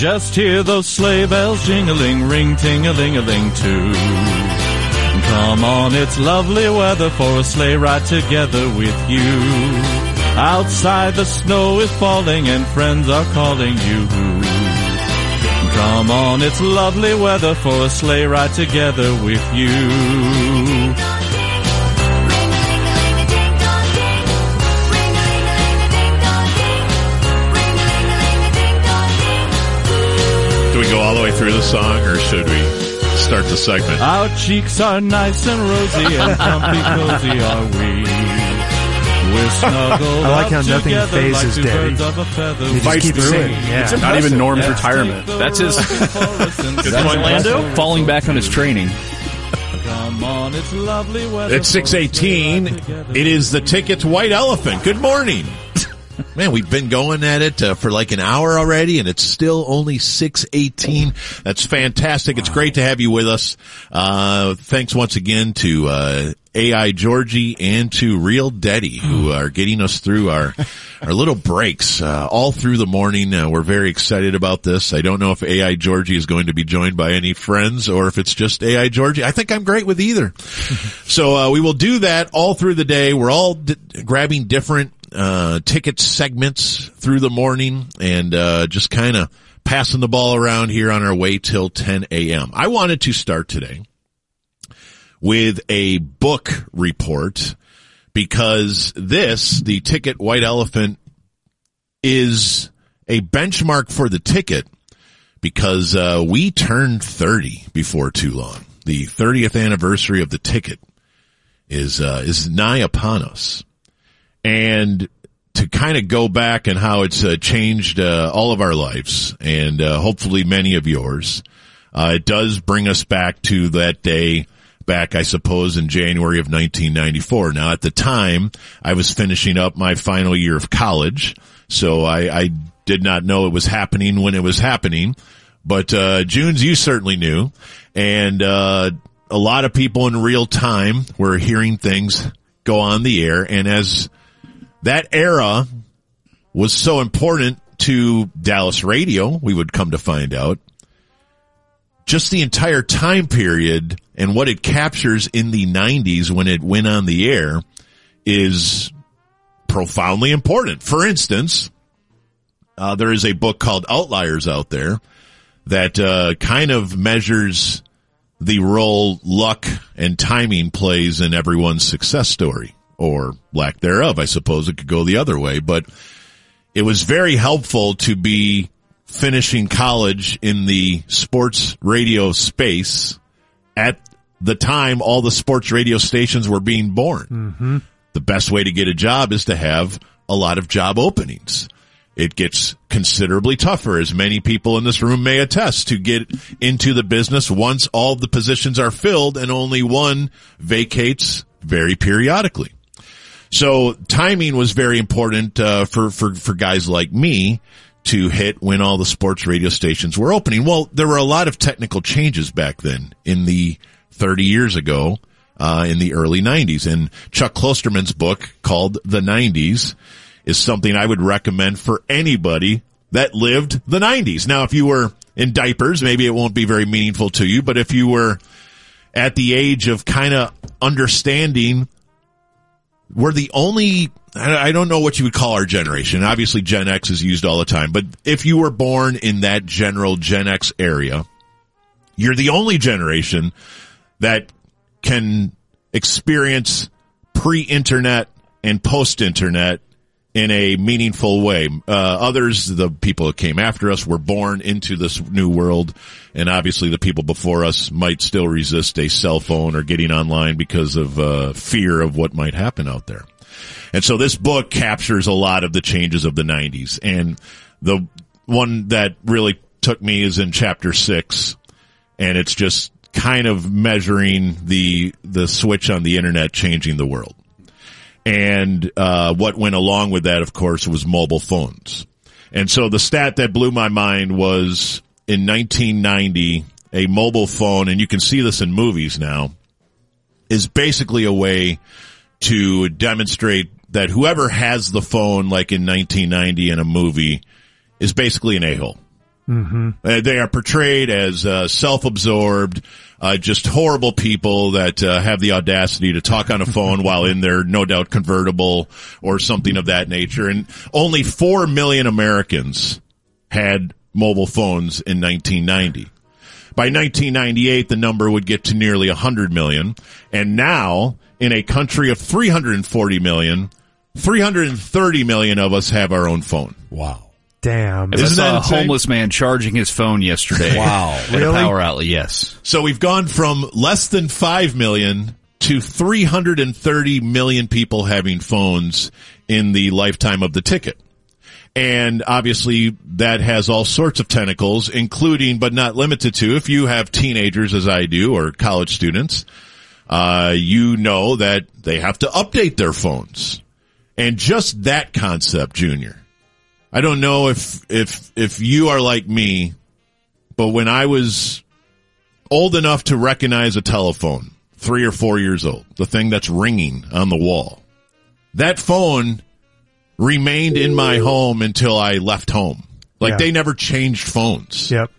Just hear those sleigh bells jingling, ring ting-a-ling-a-ling too. Come on, it's lovely weather for a sleigh ride together with you. Outside the snow is falling and friends are calling you. Come on, it's lovely weather for a sleigh ride together with you. Through the song, or should we start the segment? Our cheeks are nice and rosy and comfy cozy are we. We're snuggled I like up how nothing together phases like two Debbie. birds of a feather. He just Fights keeps through it. Yeah. It's not even Norm's Let's retirement. That's his- road before us and Good that's point, Orlando. Orlando falling back on his training. Come on, it's lovely weather. It's for a sleigh 618. ride together. It is the Tickets White Elephant. Good morning. Man, we've been going at it uh, for like an hour already and it's still only 618. That's fantastic. It's great to have you with us. Uh, thanks once again to, uh, AI Georgie and to Real Daddy who are getting us through our, our little breaks, uh, all through the morning. Uh, we're very excited about this. I don't know if AI Georgie is going to be joined by any friends or if it's just AI Georgie. I think I'm great with either. so, uh, we will do that all through the day. We're all d- grabbing different, uh, ticket segments through the morning and, uh, just kind of passing the ball around here on our way till 10 a.m. I wanted to start today with a book report because this, the ticket white elephant is a benchmark for the ticket because, uh, we turned 30 before too long. The 30th anniversary of the ticket is, uh, is nigh upon us. And to kind of go back and how it's uh, changed, uh, all of our lives and, uh, hopefully many of yours, uh, it does bring us back to that day back, I suppose, in January of 1994. Now, at the time, I was finishing up my final year of college, so I, I did not know it was happening when it was happening. But uh, Junes, you certainly knew, and uh, a lot of people in real time were hearing things go on the air, and as that era was so important to Dallas radio, we would come to find out just the entire time period and what it captures in the 90s when it went on the air is profoundly important. For instance, uh, there is a book called Outliers out there that uh, kind of measures the role luck and timing plays in everyone's success story or lack thereof. I suppose it could go the other way, but it was very helpful to be finishing college in the sports radio space at the time all the sports radio stations were being born. Mm-hmm. The best way to get a job is to have a lot of job openings. It gets considerably tougher, as many people in this room may attest, to get into the business once all the positions are filled and only one vacates very periodically. So timing was very important uh, for for for guys like me to hit when all the sports radio stations were opening. Well, there were a lot of technical changes back then in the 30 years ago uh, in the early 90s, and Chuck Klosterman's book called The 90s is something I would recommend for anybody that lived the 90s. Now, if you were in diapers, maybe it won't be very meaningful to you, but if you were at the age of kind of understanding we're the only I don't know what you would call our generation. Obviously Gen X is used all the time, but if you were born in that general Gen X area, you're the only generation that can experience pre-internet and post-internet in a meaningful way. Uh, others, the people that came after us, were born into this new world, and obviously the people before us might still resist a cell phone or getting online because of uh, fear of what might happen out there. And so this book captures a lot of the changes of the 90s, and the one that really took me is in chapter six, and it's just kind of measuring the the switch on the internet changing the world. And uh, what went along with that, of course, was mobile phones. And so the stat that blew my mind was in 1990, a mobile phone, and you can see this in movies now, is basically a way to demonstrate that whoever has the phone, like in 1990 in a movie, is basically an a-hole. Mm-hmm. Uh, they are portrayed as uh, self-absorbed, uh, just horrible people that uh, have the audacity to talk on a phone while in their no doubt convertible or something of that nature. And only four million Americans had mobile phones in 1990. By 1998, the number would get to nearly 100 million. And now, in a country of 340 million, 330 million of us have our own phone. Wow. Damn. As I Isn't saw that a insane? homeless man charging his phone yesterday. Wow. At Really? power outlet, yes. So we've gone from less than 5 million to 330 million people having phones in the lifetime of the ticket. And obviously that has all sorts of tentacles, including but not limited to if you have teenagers as I do or college students, uh, you know that they have to update their phones. And just that concept, Junior. I don't know if, if, if you are like me, but when I was old enough to recognize a telephone, three or four years old, the thing that's ringing on the wall. That phone remained in my home until I left home. Like Yeah. they never changed phones. Yep.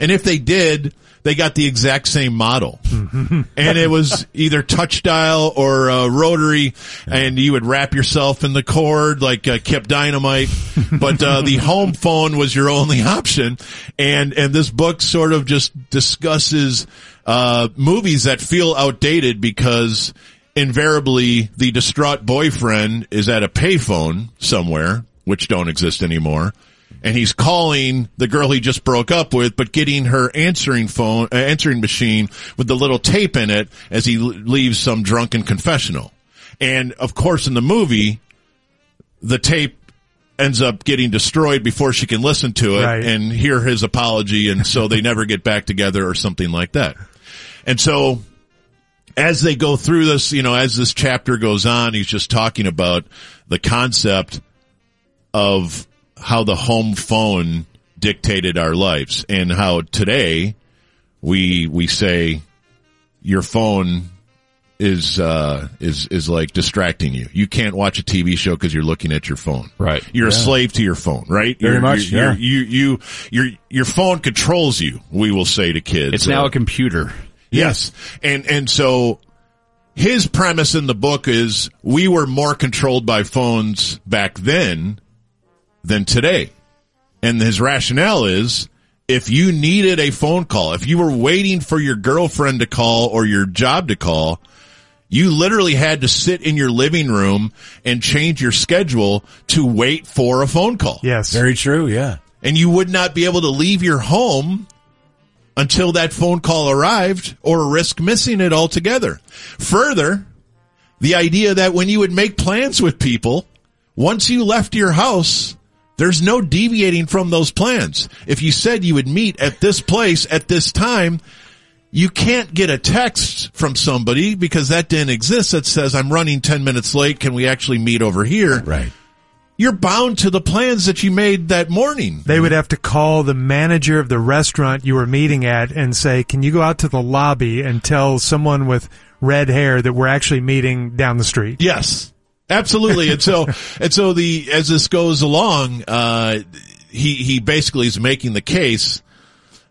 And if they did, they got the exact same model. and it was either touch dial or uh, rotary, and you would wrap yourself in the cord like uh, Kip Dynamite. but uh, the home phone was your only option. And and this book sort of just discusses uh, movies that feel outdated because invariably the distraught boyfriend is at a payphone somewhere, which don't exist anymore and he's calling the girl he just broke up with, but getting her answering phone, uh, answering machine with the little tape in it as he leaves some drunken confessional. And of course, in the movie, the tape ends up getting destroyed before she can listen to it Right. and hear his apology, and so they never get back together or something like that. And so, as they go through this, you know, as this chapter goes on, he's just talking about the concept of how the home phone dictated our lives and how today we we say your phone is uh is is like distracting you. You can't watch a TV show because you're looking at your phone. Right. You're a slave to your phone, right? Very You're- much, You're, yeah. You you your your phone controls you. We will say to kids. It's now Uh, a computer. Yes. And, and so his premise in the book is we were more controlled by phones back then than today. And his rationale is if you needed a phone call, if you were waiting for your girlfriend to call or your job to call, you literally had to sit in your living room and change your schedule to wait for a phone call. Yes. Very true. Yeah. And you would not be able to leave your home until that phone call arrived or risk missing it altogether. Further, the idea that when you would make plans with people, once you left your house, there's no deviating from those plans. If you said you would meet at this place at this time, you can't get a text from somebody because that didn't exist that says, I'm running 10 minutes late. Can we actually meet over here? Right. You're bound to the plans that you made that morning. They would have to call the manager of the restaurant you were meeting at and say, "Can you go out to the lobby and tell someone with red hair that we're actually meeting down the street?" Yes, absolutely. and so, and so the, as this goes along, uh, he, he basically is making the case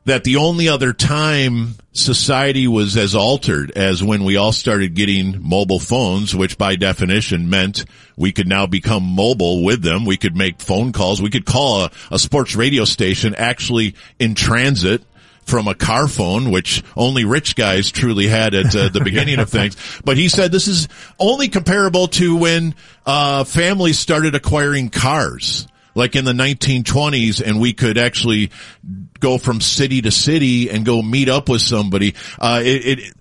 that the only other time society was as altered as when we all started getting mobile phones, which by definition meant we could now become mobile with them. We could make phone calls. We could call a, a sports radio station actually in transit from a car phone, which only rich guys truly had at uh, the beginning of things. But he said this is only comparable to when uh, families started acquiring cars, like in the 1920s, and we could actually go from city to city and go meet up with somebody. Uh, it, it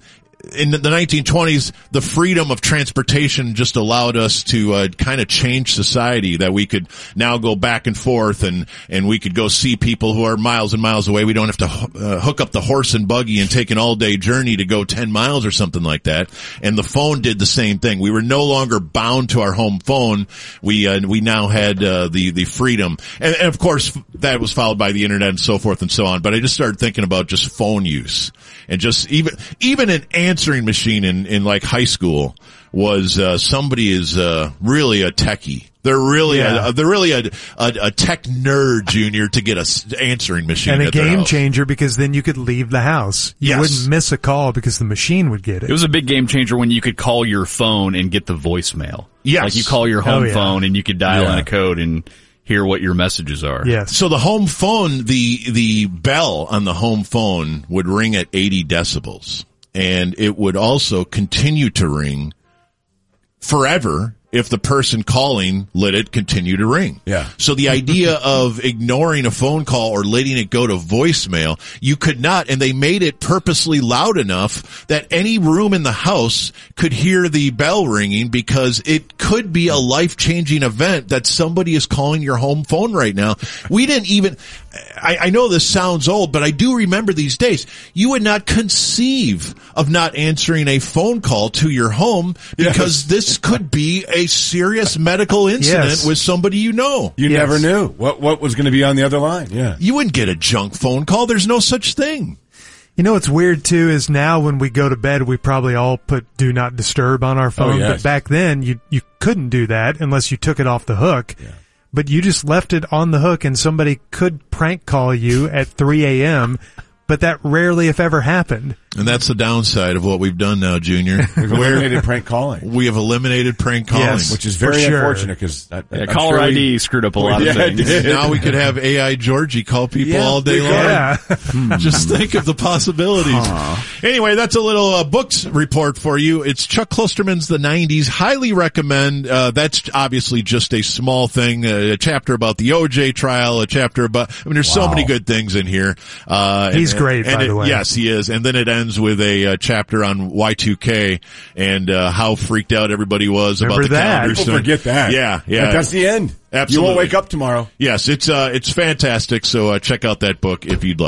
in the 1920s, the freedom of transportation just allowed us to uh, kind of change society. That we could now go back and forth, and and we could go see people who are miles and miles away. We don't have to uh, hook up the horse and buggy and take an all day journey to go 10 miles or something like that. And the phone did the same thing. We were no longer bound to our home phone. We uh, we now had uh, the the freedom, and, and of course that was followed by the internet and so forth and so on. But I just started thinking about just phone use and just even even an answering machine in, in like high school was, uh, somebody is, uh, really a techie. They're really, Yeah. a, they're really a, a, a tech nerd junior to get a s- answering machine. and a at their game house. changer because then you could leave the house. You Yes. wouldn't miss a call because the machine would get it. It was a big game changer when you could call your phone and get the voicemail. Yes. Like you call your home Oh, yeah. phone and you could dial Yeah. in a code and hear what your messages are. yes. So the home phone, the, the bell on the home phone would ring at 80 decibels and it would also continue to ring forever if the person calling let it continue to ring. Yeah. So the idea of ignoring a phone call or letting it go to voicemail, you could not, and they made it purposely loud enough that any room in the house could hear the bell ringing because it could be a life-changing event that somebody is calling your home phone right now. We didn't even, I, I know this sounds old, but I do remember these days. You would not conceive of not answering a phone call to your home because this could be a serious medical incident Yes. with somebody you know. You Yes. never knew what what was going to be on the other line. Yeah. You wouldn't get a junk phone call. There's no such thing. You know what's weird too is now when we go to bed, we probably all put do not disturb on our oh, phone. yes. But back then, you you couldn't do that unless you took it off the hook. But you just left it on the hook, and somebody could prank call you at 3 a.m. But that rarely, if ever, happened. And that's the downside of what we've done now, Junior. We've eliminated prank calling, we have eliminated prank calling. Yes. which is very sure. unfortunate because Yeah, caller ID screwed up a lot Yeah, of it things. now we could have AI Georgie call people Yeah, all day long. Yeah. Just think of the possibilities. Anyway, that's a little uh, books report for you. It's Chuck Klosterman's The 90s. Highly recommend. Uh, that's obviously just a small thing, uh, a chapter about the OJ trial, a chapter about, I mean, there's so many good things in here. Uh, He's and- great, and by it- the way. Yes, he is. And then it ends with a uh, chapter on Y2K and, uh, how freaked out everybody was Remember about the that. calendar. People stuff. forget that. Yeah, yeah. But that's the end. Absolutely. You won't wake up tomorrow. Yes, it's, uh, it's fantastic. So, uh, check out that book if you'd like.